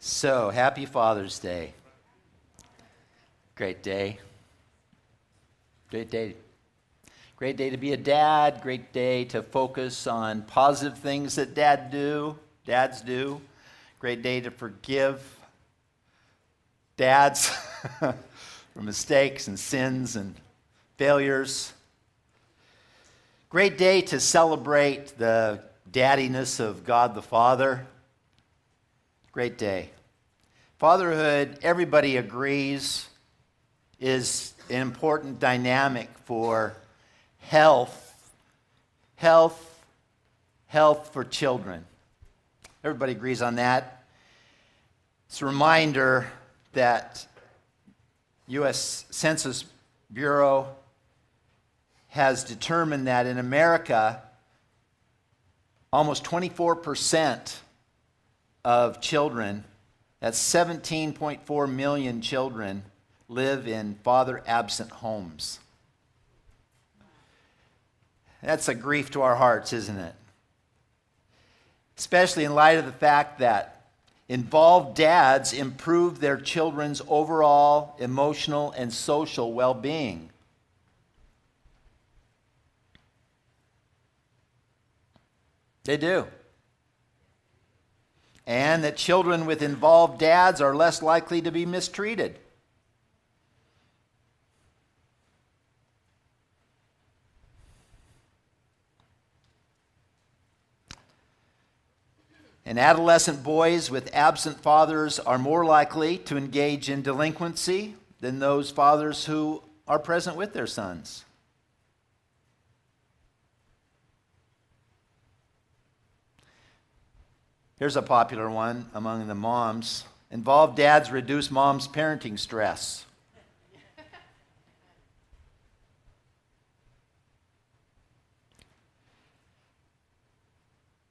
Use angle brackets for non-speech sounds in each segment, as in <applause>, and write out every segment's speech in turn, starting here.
So, happy Father's Day. Great day. Great day. Great day to be a dad. Great day to focus on positive things that dad do, dads do. Great day to forgive dads <laughs> for mistakes and sins and failures. Great day to celebrate the daddiness of God the Father. Great day. Fatherhood, everybody agrees, is an important dynamic for health, health, health for children. Everybody agrees on that. It's a reminder that U.S. Census Bureau has determined that in America, almost 24% of children, that's 17.4 million children, live in father absent homes. That's a grief to our hearts, isn't it? Especially in light of the fact that involved dads improve their children's overall emotional and social well being. They do. And that children with involved dads are less likely to be mistreated. And adolescent boys with absent fathers are more likely to engage in delinquency than those fathers who are present with their sons. Here's a popular one among the moms. Involved dads reduce mom's parenting stress.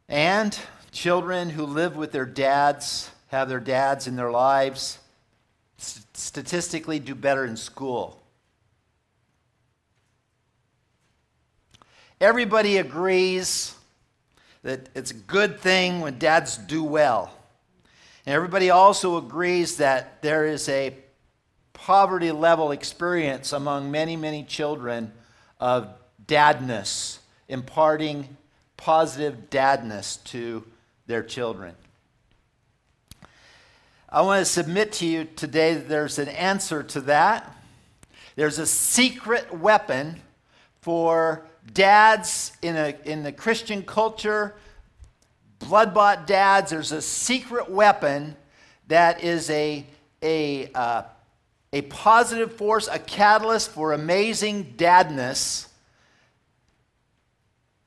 and children who live with their dads, have their dads in their lives, statistically do better in school. Everybody agrees that it's a good thing when dads do well. And everybody also agrees that there is a poverty level experience among many, many children of dadness, imparting positive dadness to their children. I want to submit to you today that there's an answer to that. There's a secret weapon for dads in, a, in the Christian culture, blood bought dads, there's a secret weapon that is a, a, uh, a positive force, a catalyst for amazing dadness.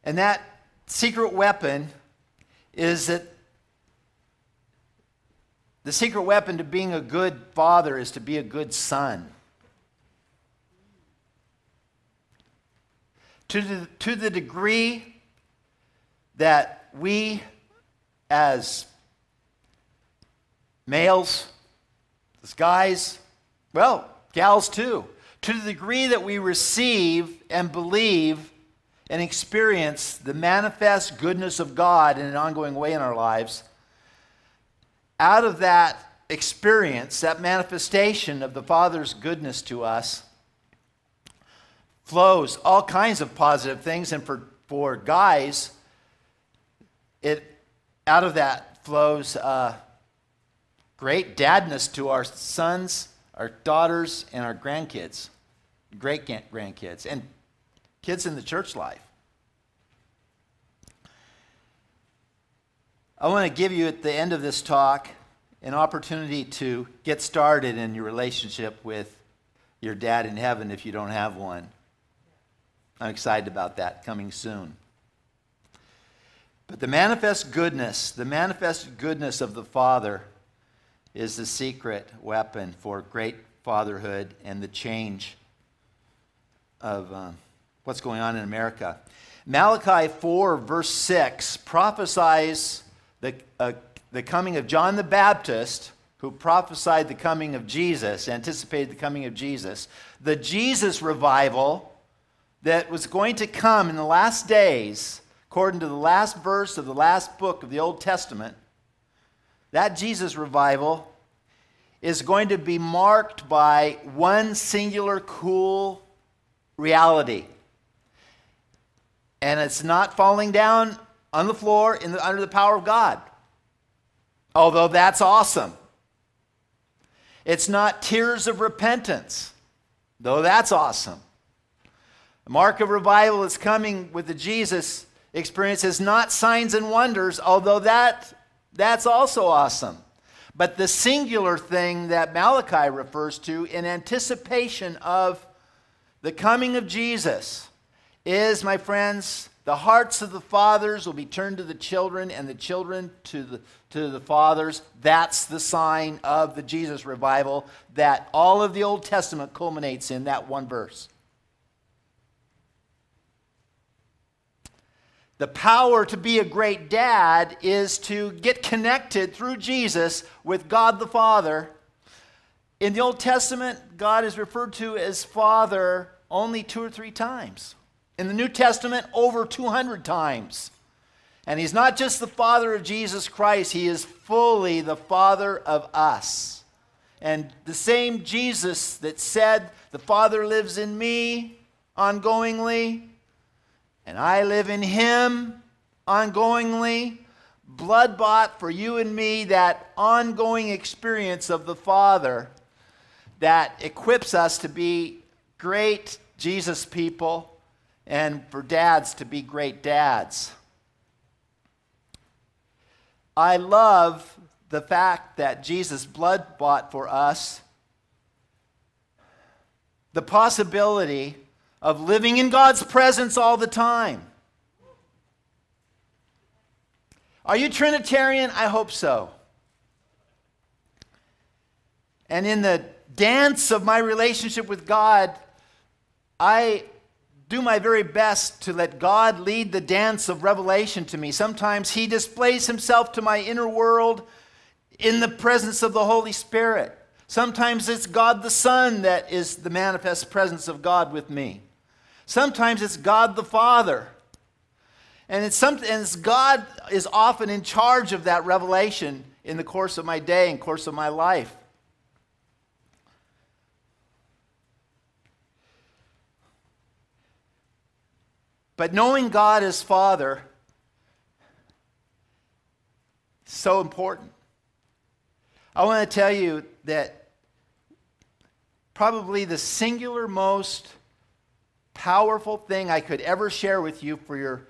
And that secret weapon is that the secret weapon to being a good father is to be a good son. To the, to the degree that we, as males, as guys, well, gals too, to the degree that we receive and believe and experience the manifest goodness of God in an ongoing way in our lives, out of that experience, that manifestation of the Father's goodness to us, flows all kinds of positive things. And for, for guys, it out of that flows uh, great dadness to our sons, our daughters, and our grandkids, great grandkids, and kids in the church life. I want to give you at the end of this talk an opportunity to get started in your relationship with your dad in heaven if you don't have one. I'm excited about that coming soon. But the manifest goodness, the manifest goodness of the Father is the secret weapon for great fatherhood and the change of um, what's going on in America. Malachi 4, verse 6, prophesies the, uh, the coming of John the Baptist, who prophesied the coming of Jesus, anticipated the coming of Jesus. The Jesus revival that was going to come in the last days, according to the last verse of the last book of the Old Testament, that Jesus revival is going to be marked by one singular cool reality. And it's not falling down on the floor the, under the power of God. Although that's awesome. It's not tears of repentance, though that's awesome. Mark of revival is coming with the Jesus experience is not signs and wonders, although that, that's also awesome. But the singular thing that Malachi refers to in anticipation of the coming of Jesus is, my friends, the hearts of the fathers will be turned to the children and the children to the, to the fathers. That's the sign of the Jesus revival that all of the Old Testament culminates in that one verse. The power to be a great dad is to get connected through Jesus with God the Father. In the Old Testament, God is referred to as Father only two or three times. In the New Testament, over 200 times. And He's not just the Father of Jesus Christ, He is fully the Father of us. And the same Jesus that said, The Father lives in me ongoingly, and I live in him ongoingly, blood bought for you and me, that ongoing experience of the Father that equips us to be great Jesus people and for dads to be great dads. I love the fact that Jesus blood bought for us the possibility of living in God's presence all the time. Are you Trinitarian? I hope so. And in the dance of my relationship with God, I do my very best to let God lead the dance of revelation to me. Sometimes He displays Himself to my inner world in the presence of the Holy Spirit. Sometimes it's God the Son that is the manifest presence of God with me. Sometimes it's God the Father. And it's, some, and it's God is often in charge of that revelation in the course of my day and course of my life. But knowing God as Father is so important. I want to tell you that probably the singular most powerful thing I could ever share with you for your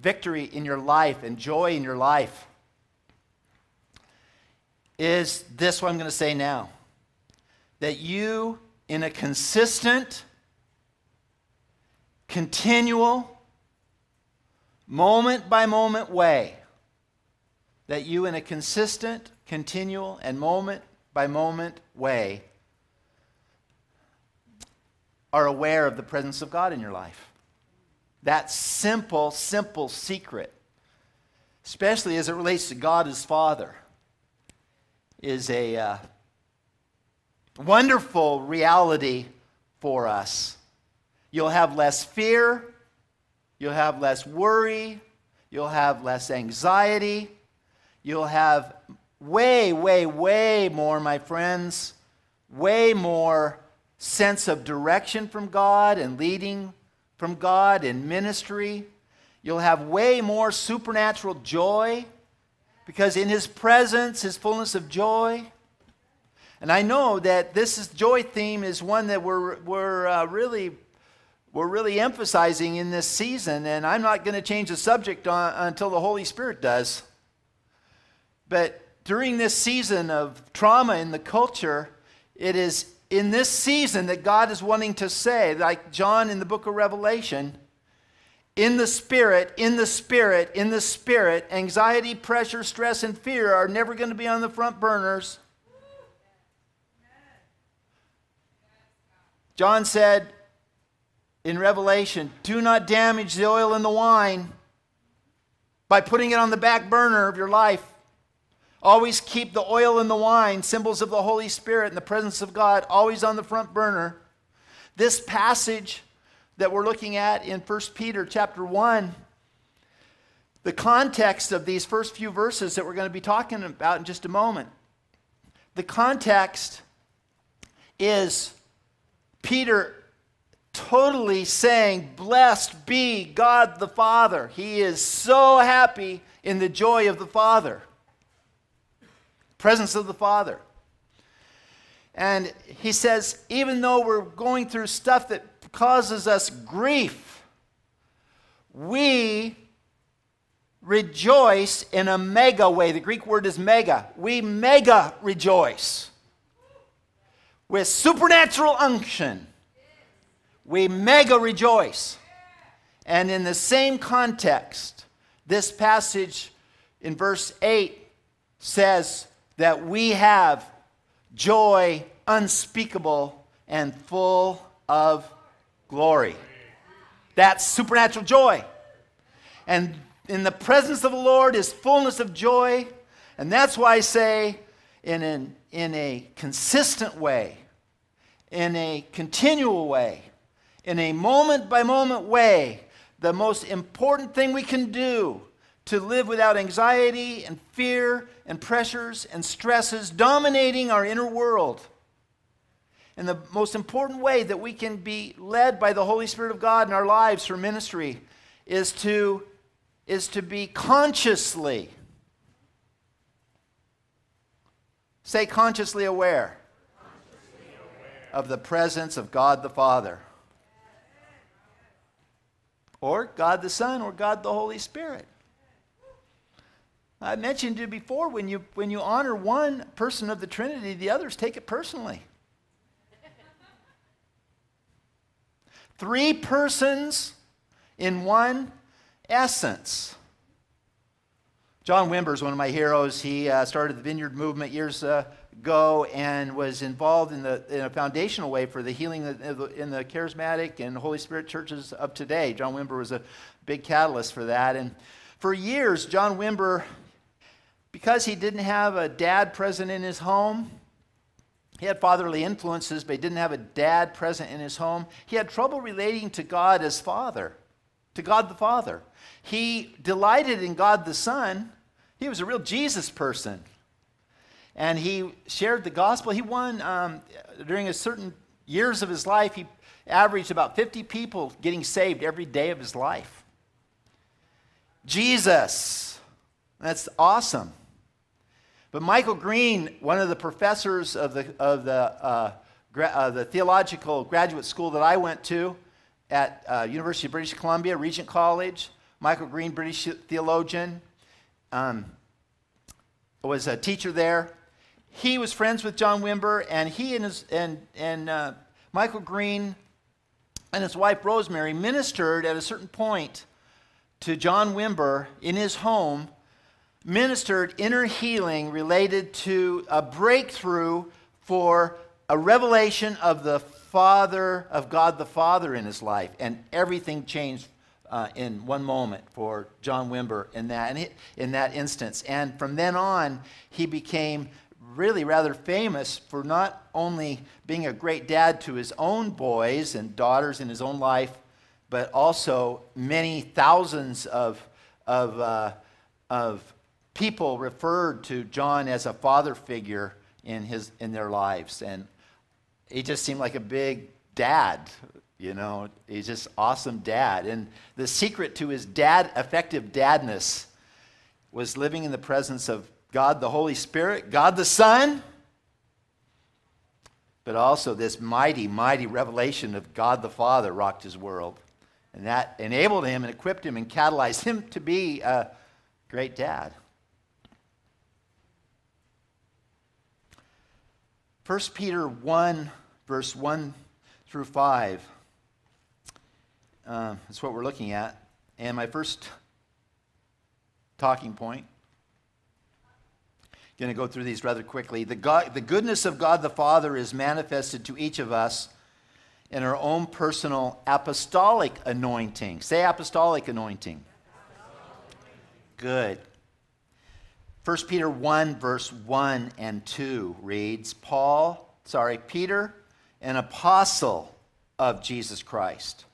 victory in your life and joy in your life is this what I'm going to say now. That you, in a consistent, continual, moment by moment way, that you, in a consistent, continual, and moment by moment way, are aware of the presence of God in your life. That simple, simple secret, especially as it relates to God as Father, is a uh, wonderful reality for us. You'll have less fear, you'll have less worry, you'll have less anxiety, you'll have way, way, way more, my friends, way more sense of direction from God and leading from God in ministry. You'll have way more supernatural joy because in His presence, His fullness of joy. And I know that this is, joy theme is one that we're, we're uh, really we're really emphasizing in this season, and I'm not going to change the subject on, until the Holy Spirit does. But during this season of trauma in the culture, it is in this season that God is wanting to say, like John in the book of Revelation, in the spirit, in the spirit, in the spirit, anxiety, pressure, stress, and fear are never going to be on the front burners. John said in Revelation, do not damage the oil and the wine by putting it on the back burner of your life. Always keep the oil and the wine, symbols of the Holy Spirit and the presence of God, always on the front burner. This passage that we're looking at in 1 Peter chapter 1 the context of these first few verses that we're going to be talking about in just a moment. The context is Peter totally saying, Blessed be God the Father. He is so happy in the joy of the Father, presence of the Father. And he says, even though we're going through stuff that causes us grief, we rejoice in a mega way. The Greek word is mega. We mega rejoice with supernatural unction. We mega rejoice. And in the same context, this passage in verse 8 says that we have joy unspeakable and full of glory. That's supernatural joy. And in the presence of the Lord is fullness of joy. And that's why I say, in, an, in a consistent way, in a continual way, in a moment by moment way, the most important thing we can do to live without anxiety and fear and pressures and stresses dominating our inner world. And the most important way that we can be led by the Holy Spirit of God in our lives for ministry is to, is to be consciously, say consciously aware, consciously aware of the presence of God the Father. Or God the Son, or God the Holy Spirit. I mentioned it before when you, when you honor one person of the Trinity, the others take it personally. <laughs> Three persons in one essence. John Wimber is one of my heroes. He uh, started the Vineyard Movement years uh, ago and was involved in, the, in a foundational way for the healing in the charismatic and Holy Spirit churches of today. John Wimber was a big catalyst for that. And for years, John Wimber because he didn't have a dad present in his home, he had fatherly influences, but he didn't have a dad present in his home. He had trouble relating to God as Father, to God the Father. He delighted in God the Son. He was a real Jesus person. And he shared the gospel. He won, um, during a certain years of his life, he averaged about 50 people getting saved every day of his life. Jesus. That's awesome. But Michael Green, one of the professors of the, of the, uh, gra- uh, the theological graduate school that I went to at uh, University of British Columbia, Regent College, Michael Green, British theologian, um, was a teacher there. He was friends with John Wimber, and he and, his, and, and uh, Michael Green and his wife Rosemary ministered at a certain point to John Wimber in his home ministered inner healing related to a breakthrough for a revelation of the Father, of God the Father in his life. And everything changed uh, in one moment for John Wimber in that, in that instance. And from then on, he became really rather famous for not only being a great dad to his own boys and daughters in his own life, but also many thousands of, of, uh, of people referred to John as a father figure in, his, in their lives. And he just seemed like a big dad, you know. He's just awesome dad. And the secret to his dad, effective dadness was living in the presence of God the Holy Spirit, God the Son, but also this mighty, mighty revelation of God the Father rocked his world. And that enabled him and equipped him and catalyzed him to be a great dad. 1 Peter 1, verse 1 through 5. Uh, that's what we're looking at. And my first talking point. Going to go through these rather quickly. The, God, the goodness of God the Father is manifested to each of us in our own personal apostolic anointing. Say apostolic anointing. Good. 1 Peter 1, verse 1 and 2 reads Paul, sorry, Peter, an apostle of Jesus Christ,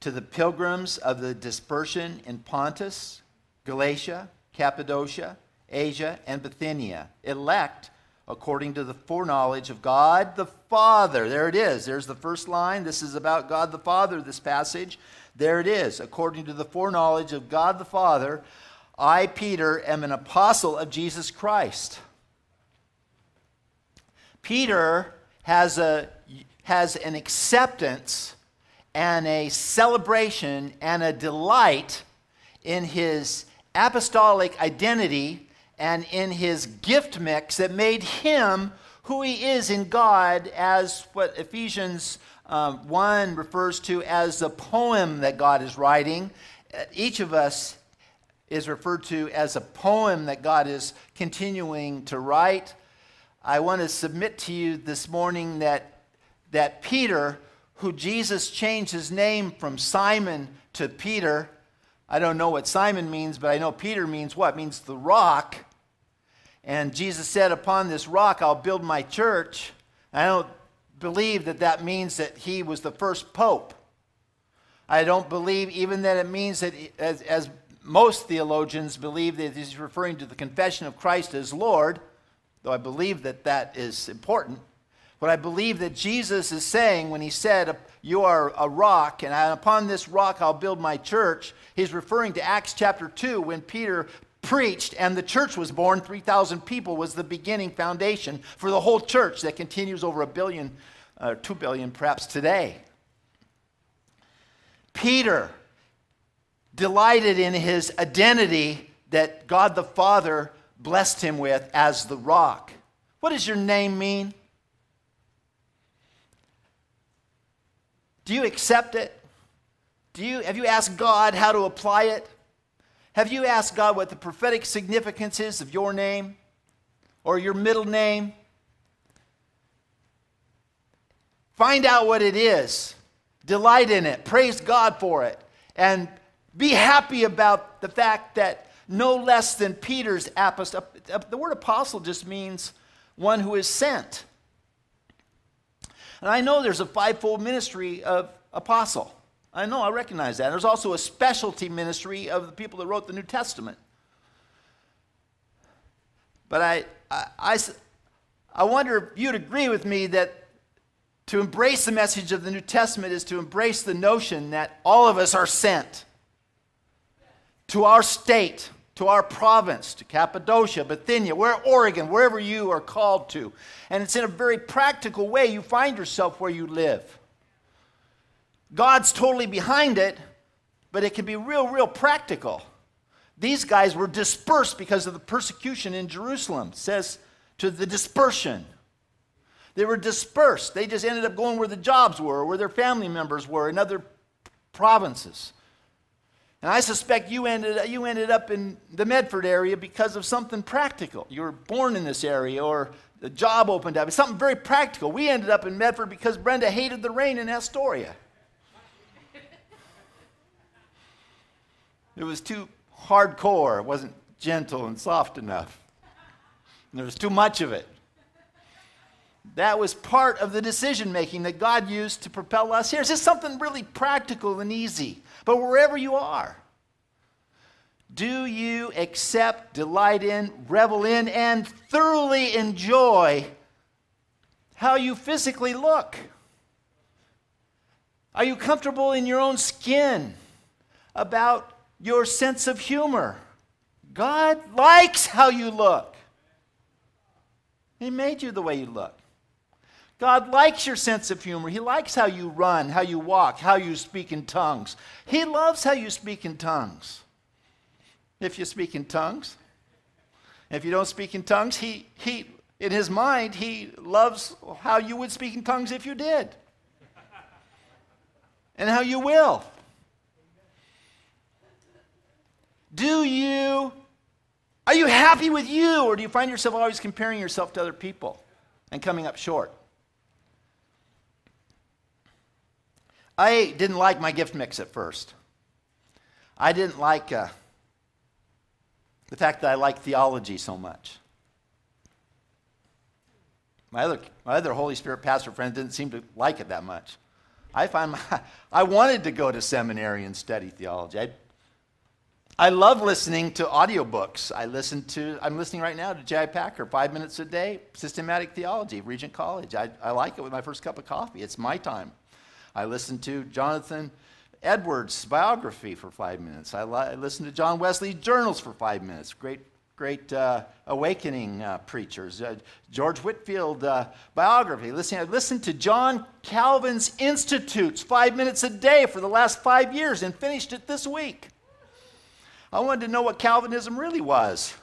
to the pilgrims of the dispersion in Pontus, Galatia, Cappadocia, Asia, and Bithynia. Elect according to the foreknowledge of God the Father. There it is. There's the first line. This is about God the Father, this passage. There it is. According to the foreknowledge of God the Father, I, Peter, am an apostle of Jesus Christ. Peter has, a, has an acceptance and a celebration and a delight in his apostolic identity and in his gift mix that made him who he is in God, as what Ephesians um, 1 refers to as the poem that God is writing. Each of us is referred to as a poem that God is continuing to write. I want to submit to you this morning that, that Peter, who Jesus changed his name from Simon to Peter, I don't know what Simon means, but I know Peter means what? It means the rock. And Jesus said, Upon this rock I'll build my church. I don't believe that that means that he was the first pope. I don't believe even that it means that, as, as most theologians believe, that he's referring to the confession of Christ as Lord, though I believe that that is important. What I believe that Jesus is saying when he said, You are a rock, and upon this rock I'll build my church, he's referring to Acts chapter 2 when Peter preached and the church was born 3000 people was the beginning foundation for the whole church that continues over a billion uh, 2 billion perhaps today peter delighted in his identity that god the father blessed him with as the rock what does your name mean do you accept it do you have you asked god how to apply it have you asked God what the prophetic significance is of your name or your middle name? Find out what it is. Delight in it. Praise God for it. And be happy about the fact that no less than Peter's apostle, uh, the word apostle just means one who is sent. And I know there's a fivefold ministry of apostle. I know, I recognize that. There's also a specialty ministry of the people that wrote the New Testament. But I, I, I, I wonder if you'd agree with me that to embrace the message of the New Testament is to embrace the notion that all of us are sent to our state, to our province, to Cappadocia, Bithynia, where Oregon, wherever you are called to. And it's in a very practical way you find yourself where you live. God's totally behind it, but it can be real, real practical. These guys were dispersed because of the persecution in Jerusalem, says to the dispersion. They were dispersed. They just ended up going where the jobs were, where their family members were, in other provinces. And I suspect you ended, you ended up in the Medford area because of something practical. You were born in this area, or the job opened up. It's something very practical. We ended up in Medford because Brenda hated the rain in Astoria. It was too hardcore. It wasn't gentle and soft enough. And there was too much of it. That was part of the decision making that God used to propel us here. It's just something really practical and easy. But wherever you are, do you accept, delight in, revel in, and thoroughly enjoy how you physically look? Are you comfortable in your own skin about your sense of humor. God likes how you look. He made you the way you look. God likes your sense of humor. He likes how you run, how you walk, how you speak in tongues. He loves how you speak in tongues. If you speak in tongues, if you don't speak in tongues, he, he, in his mind, he loves how you would speak in tongues if you did. And how you will. Do you, are you happy with you, or do you find yourself always comparing yourself to other people and coming up short? I didn't like my gift mix at first. I didn't like uh, the fact that I like theology so much. My other, my other Holy Spirit pastor friend didn't seem to like it that much. I find my, <laughs> I wanted to go to seminary and study theology. I I love listening to audiobooks. I listen to, I'm listening right now to J.I. Packer, five minutes a day, systematic theology, Regent College. I, I like it with my first cup of coffee. It's my time. I listened to Jonathan Edwards' biography for five minutes. I, li- I listen to John Wesley's journals for five minutes. Great, great uh, awakening uh, preachers. Uh, George Whitefield uh, biography. Listen, I listened to John Calvin's Institutes five minutes a day for the last five years and finished it this week. I wanted to know what Calvinism really was.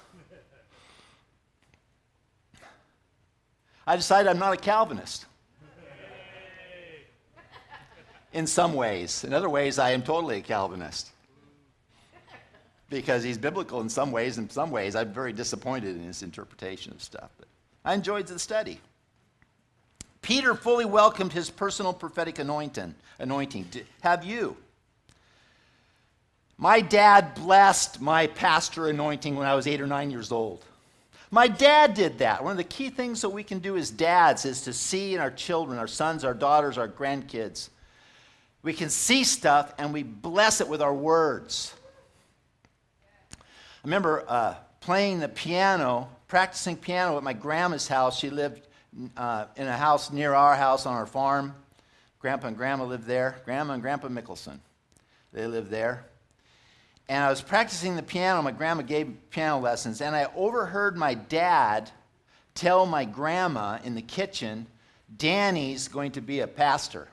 I decided I'm not a Calvinist. In some ways. In other ways, I am totally a Calvinist. Because he's biblical in some ways. In some ways, I'm very disappointed in his interpretation of stuff. But I enjoyed the study. Peter fully welcomed his personal prophetic anointing. anointing. Have you? My dad blessed my pastor anointing when I was eight or nine years old. My dad did that. One of the key things that we can do as dads is to see in our children, our sons, our daughters, our grandkids. We can see stuff and we bless it with our words. I remember uh, playing the piano, practicing piano at my grandma's house. She lived uh, in a house near our house on our farm. Grandpa and grandma lived there. Grandma and Grandpa Mickelson. They lived there and I was practicing the piano. My grandma gave piano lessons, and I overheard my dad tell my grandma in the kitchen, Danny's going to be a pastor.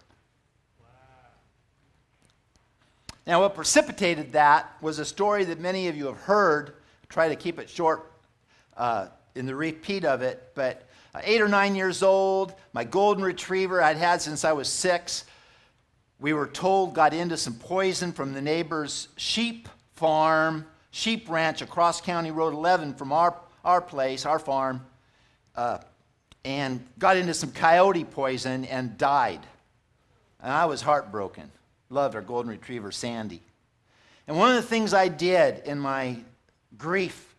Now, what precipitated that was a story that many of you have heard. try to keep it short uh, in the repeat of it, but uh, eight or nine years old, my golden retriever I'd had since I was six, we were told got into some poison from the neighbor's sheep farm, sheep ranch across County Road 11 from our, our place, our farm, uh, and got into some coyote poison and died. And I was heartbroken. Loved our golden retriever, Sandy. And one of the things I did in my grief,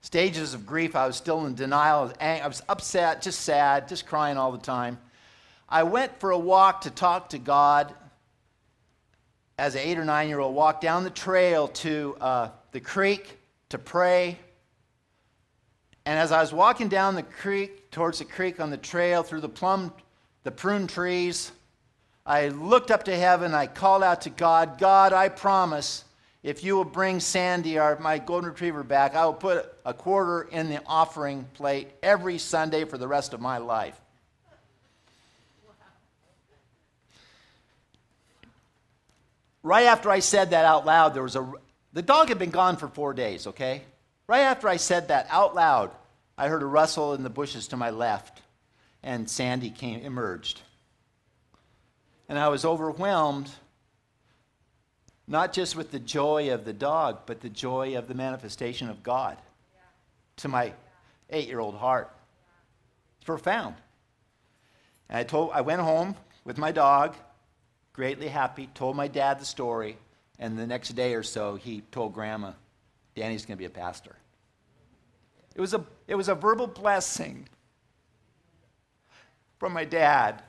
stages of grief, I was still in denial, I was upset, just sad, just crying all the time. I went for a walk to talk to God as an eight or nine year old, walked down the trail to uh, the creek to pray. And as I was walking down the creek, towards the creek on the trail through the plum, the prune trees, I looked up to heaven. I called out to God, God, I promise if you will bring Sandy, our, my golden retriever, back, I will put a quarter in the offering plate every Sunday for the rest of my life. right after I said that out loud, there was a. The dog had been gone for four days, okay? Right after I said that out loud, I heard a rustle in the bushes to my left, and Sandy came, emerged. And I was overwhelmed, not just with the joy of the dog, but the joy of the manifestation of God to my eight year old heart. It's profound. And I, told, I went home with my dog, greatly happy, told my dad the story, and the next day or so, he told grandma, Danny's going to be a pastor. It was a, it was a verbal blessing from my dad.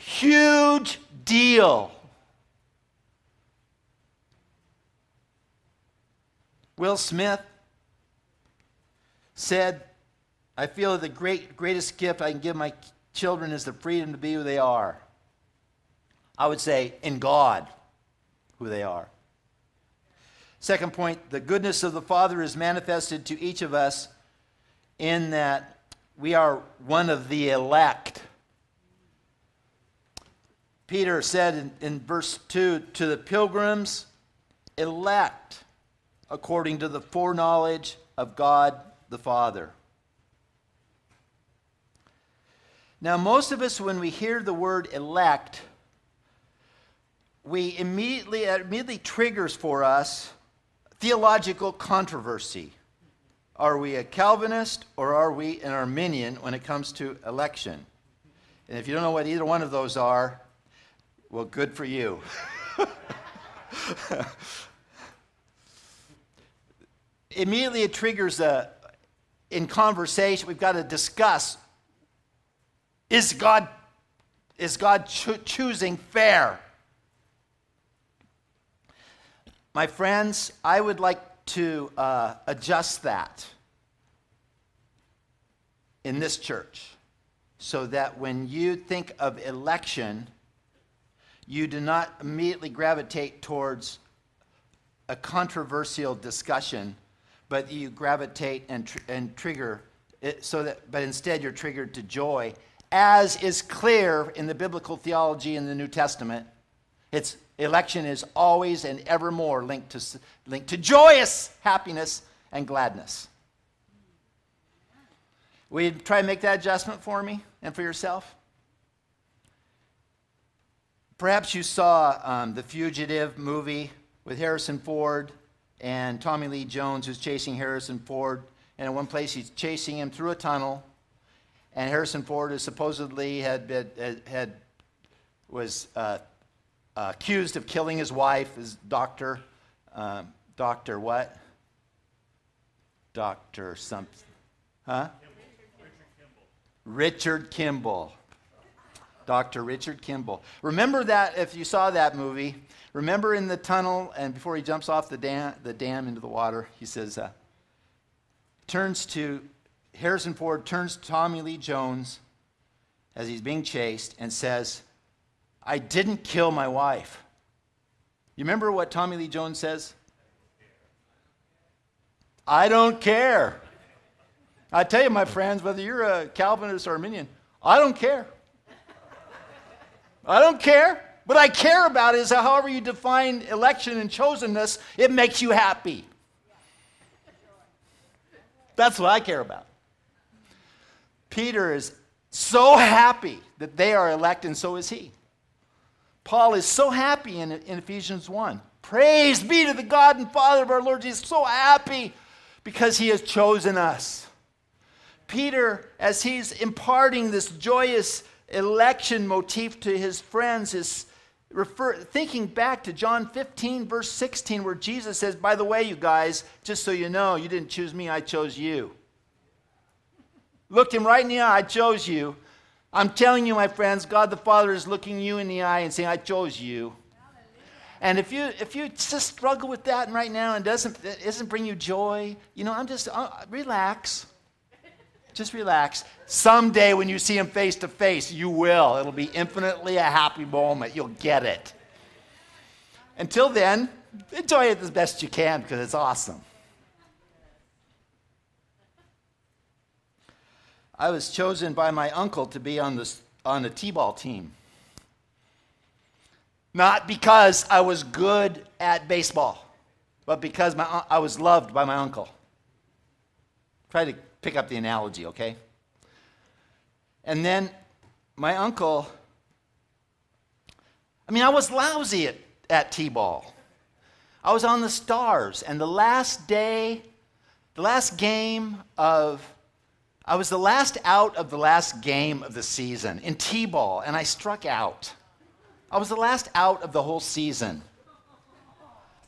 Huge deal. Will Smith said, I feel the great, greatest gift I can give my children is the freedom to be who they are. I would say, in God, who they are. Second point the goodness of the Father is manifested to each of us in that we are one of the elect. Peter said in, in, verse 2 to the pilgrims, elect according to the foreknowledge of God the Father. Now, most of us, when we hear the word elect, we immediately, it immediately triggers for us theological controversy. Are we a Calvinist or are we an Arminian when it comes to election? And if you don't know what either one of those are, well, good for you. <laughs> immediately it triggers a, in conversation, we've got to discuss is God, is God cho- choosing fair? my friends, I would like to uh, adjust that in this church so that when you think of election, you do not immediately gravitate towards a controversial discussion, but you gravitate and, tr- and trigger it so that, but instead you're triggered to joy, as is clear in the biblical theology in the New Testament. Its election is always and evermore linked to, linked to joyous happiness and gladness. Will you try to make that adjustment for me and for yourself? Perhaps you saw um, the Fugitive movie with Harrison Ford and Tommy Lee Jones, who's chasing Harrison Ford. And in one place, he's chasing him through a tunnel. And Harrison Ford is supposedly had been, had, was uh, uh, accused of killing his wife, his doctor, um, doctor what? Doctor something, huh? Richard Kimble. Richard Kimble. Dr. Richard Kimble. Remember that if you saw that movie. Remember in the tunnel, and before he jumps off the dam, the dam into the water, he says, uh, turns to Harrison Ford, turns to Tommy Lee Jones as he's being chased, and says, I didn't kill my wife. You remember what Tommy Lee Jones says? I don't care. I tell you, my friends, whether you're a Calvinist or Arminian, I don't care. I don't care. What I care about is however you define election and chosenness, it makes you happy. That's what I care about. Peter is so happy that they are elect, and so is he. Paul is so happy in, in Ephesians 1. Praise be to the God and Father of our Lord Jesus. So happy because he has chosen us. Peter, as he's imparting this joyous election motif to his friends, is refer, thinking back to John 15, verse 16, where Jesus says, By the way, you guys, just so you know, you didn't choose me, I chose you. Looked him right in the eye, I chose you. I'm telling you, my friends, God the Father is looking you in the eye and saying, I chose you. And if you if you just struggle with that right now and doesn't it doesn't bring you joy, you know, I'm just uh, relax. Just relax. Someday when you see him face to face, you will. It'll be infinitely a happy moment. You'll get it. Until then, enjoy it as best you can because it's awesome. I was chosen by my uncle to be on, the on the T-ball team. Not because I was good at baseball, but because my, uh, I was loved by my uncle. Try to pick up the analogy, okay? And then my uncle, I mean, I was lousy at, at T ball. I was on the stars, and the last day, the last game of, I was the last out of the last game of the season in T ball, and I struck out. I was the last out of the whole season.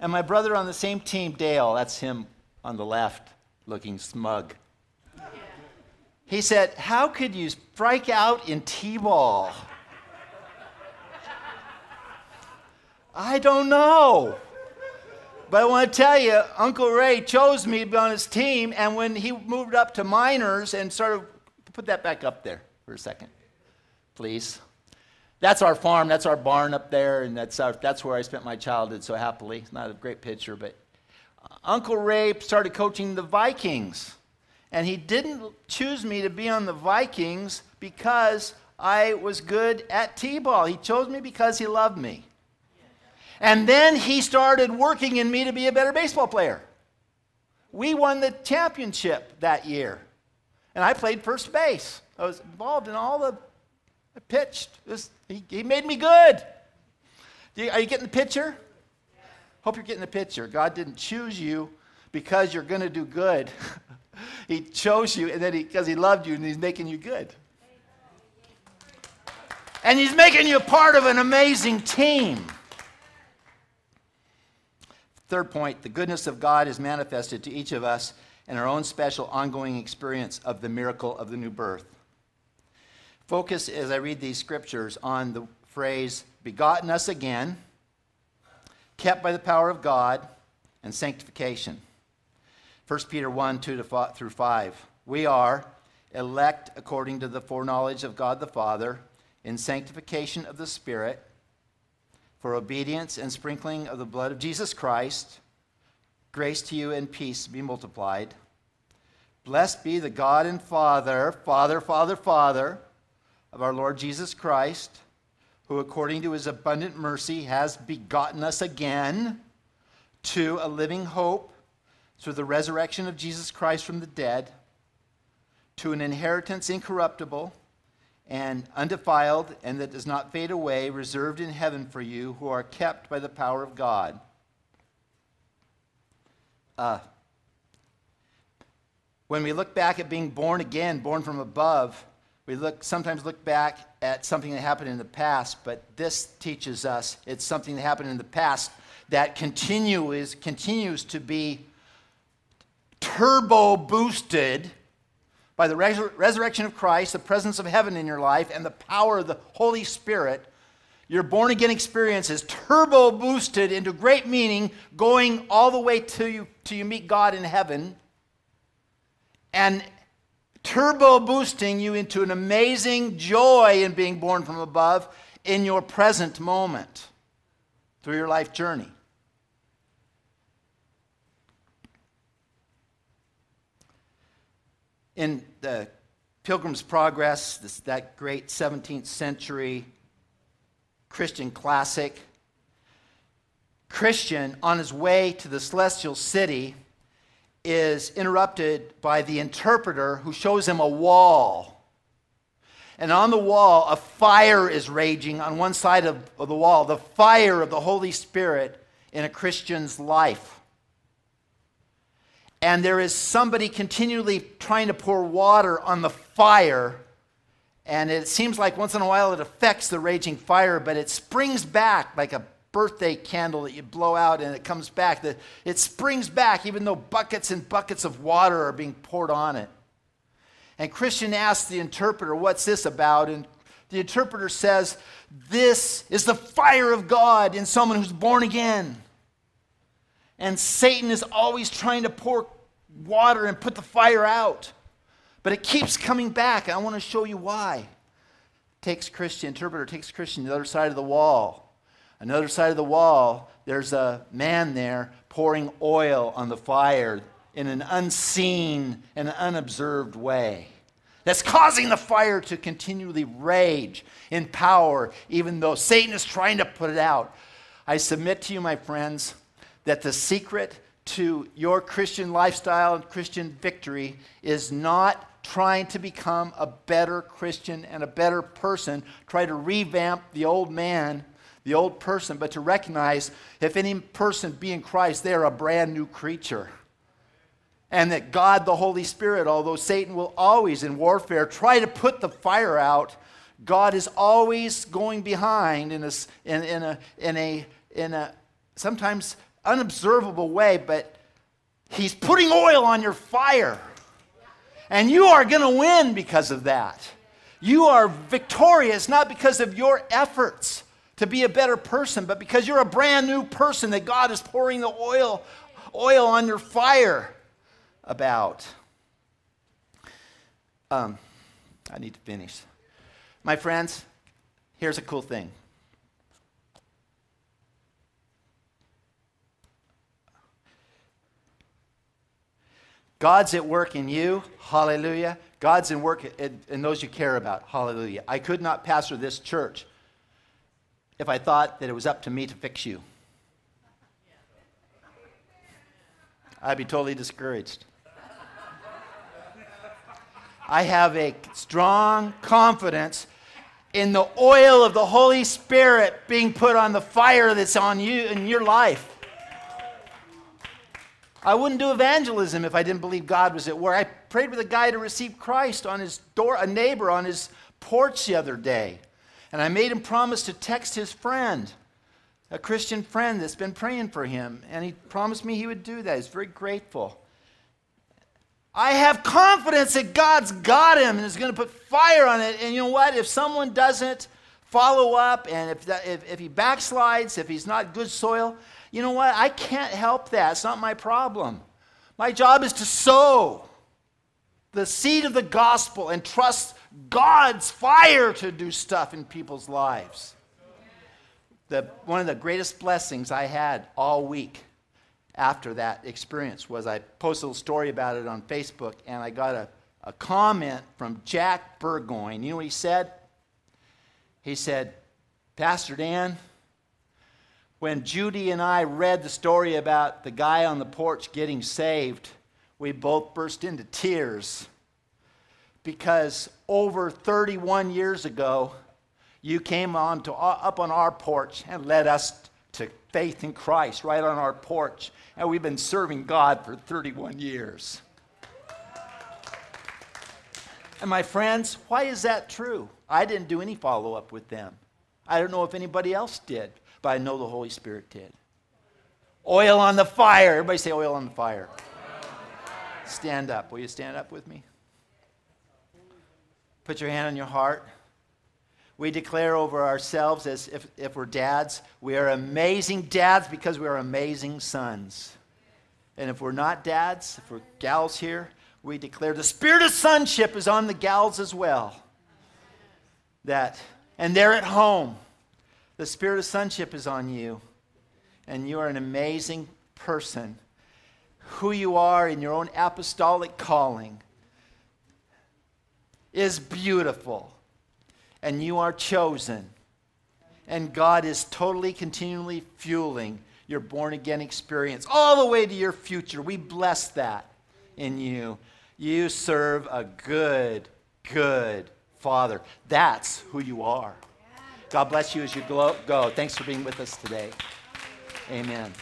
And my brother on the same team, Dale, that's him on the left, looking smug. He said, How could you strike out in T ball? I don't know. But I want to tell you, Uncle Ray chose me to be on his team, and when he moved up to minors and started, put that back up there for a second, please. That's our farm, that's our barn up there, and that's, our, that's where I spent my childhood so happily. It's not a great picture, but uh, Uncle Ray started coaching the Vikings. And he didn't choose me to be on the Vikings because I was good at T ball. He chose me because he loved me. And then he started working in me to be a better baseball player. We won the championship that year. And I played first base. I was involved in all the, I pitched. Was, he, he, made me good. Are you getting the picture? Hope you're getting the picture. God didn't choose you because you're going to do good. <laughs> <laughs> he chose you, and then because he, he loved you, and he's making you good. And he's making you part of an amazing team. Third point the goodness of God is manifested to each of us in our own special ongoing experience of the miracle of the new birth. Focus as I read these scriptures on the phrase begotten us again kept by the power of God and sanctification. 1 Peter 1 2 through 5. We are elect according to the foreknowledge of God the Father in sanctification of the Spirit for obedience and sprinkling of the blood of Jesus Christ. Grace to you and peace be multiplied. Blessed be the God and Father, Father, Father, Father of our Lord Jesus Christ, who according to his abundant mercy has begotten us again to a living hope through the resurrection of Jesus Christ from the dead, to an inheritance incorruptible and undefiled, and that does not fade away, reserved in heaven for you who are kept by the power of God. Uh, when we look back at being born again, born from above, we look, sometimes look back at something that happened in the past, but this teaches us it's something that happened in the past that continues, continues to be turbo boosted by the resur- resurrection of Christ, the presence of heaven in your life, and the power of the Holy Spirit. Your born again experience is turbo boosted into great meaning, going all the way to you, to you meet God in heaven and turbo boosting you into an amazing joy in being born from above in your present moment through your life journey. In the Pilgrim's Progress, this, that great 17th century Christian classic, Christian on his way to the celestial city is interrupted by the interpreter who shows him a wall. And on the wall, a fire is raging on one side of, of, the wall the fire of the Holy Spirit in a Christian's life. And there is somebody continually trying to pour water on the fire. And it seems like once in a while it affects the raging fire, but it springs back like a birthday candle that you blow out and it comes back. It springs back even though buckets and buckets of water are being poured on it. And Christian asks the interpreter, What's this about? And the interpreter says, This is the fire of God in someone who's born again. And Satan is always trying to pour water and put the fire out. But it keeps coming back. I want to show you why. Takes Christian, interpreter takes Christian to the other side of the wall Another side of the wall, there's a man there pouring oil on the fire in an unseen and unobserved way. That's causing the fire to continually rage in power, even though Satan is trying to put it out. I submit to you, my friends, that the secret to your Christian lifestyle and Christian victory is not trying to become a better Christian and a better person, try to revamp the old man the old person, but to recognize if any person be in Christ, they are a brand new creature. And that God, the Holy Spirit, although Satan will always in warfare try to put the fire out, God is always going behind in a, in, in a, in a, in a sometimes unobservable way, but He's putting oil on your fire. And you are going to win because of that. You are victorious not because of your efforts, to be a better person, but because you're a brand new person that God is pouring the oil, oil on your fire about. Um, I need to finish. My friends, here's a cool thing. God's at work in you, hallelujah. God's in work in, in those you care about, hallelujah. I could not pastor this church if I thought that it was up to me to fix you. I'd be totally discouraged. I have a strong confidence in the oil of the Holy Spirit being put on the fire that's on you in your life. I wouldn't do evangelism if I didn't believe God was at work. I prayed with a guy to receive Christ on his door, a neighbor on his porch the other day. And I made him promise to text his friend, a Christian friend that's been praying for him. And he promised me he would do that. He's very grateful. I have confidence that God's got him and is going to put fire on it. And you know what? If someone doesn't follow up and if, if, if he backslides, if he's not good soil, You know what? I can't help that. It's not my problem. My job is to sow the seed of the gospel and trust God's fire to do stuff in people's lives. The, one of the greatest blessings I had all week after that experience was I posted a story about it on Facebook and I got a, a comment from Jack Burgoyne. You know what he said? He said, Pastor Dan, when Judy and I read the story about the guy on the porch getting saved, we both burst into tears because over 31 years ago, you came on to, uh, up on our porch and led us to faith in Christ right on our porch. And we've been serving God for 31 years. And my friends, why is that true? I didn't do any follow up with them. I don't know if anybody else did, but I know the Holy Spirit did. Oil on the fire. Everybody say oil on the fire. Stand up. Will you stand up with me? Put your hand on your heart. We declare over ourselves as if, if we're dads, we are amazing dads because we are amazing sons. And if we're not dads, if we're gals here, we declare the spirit of sonship is on the gals as well. That, and they're at home. The spirit of sonship is on you. And you are an amazing person. Who you are in your own apostolic calling is beautiful, and you are chosen. And God is totally, continually fueling your born again experience all the way to your future. We bless that in you. You serve a good, good Father. That's who you are. God bless you as you go. Thanks for being with us today. Amen.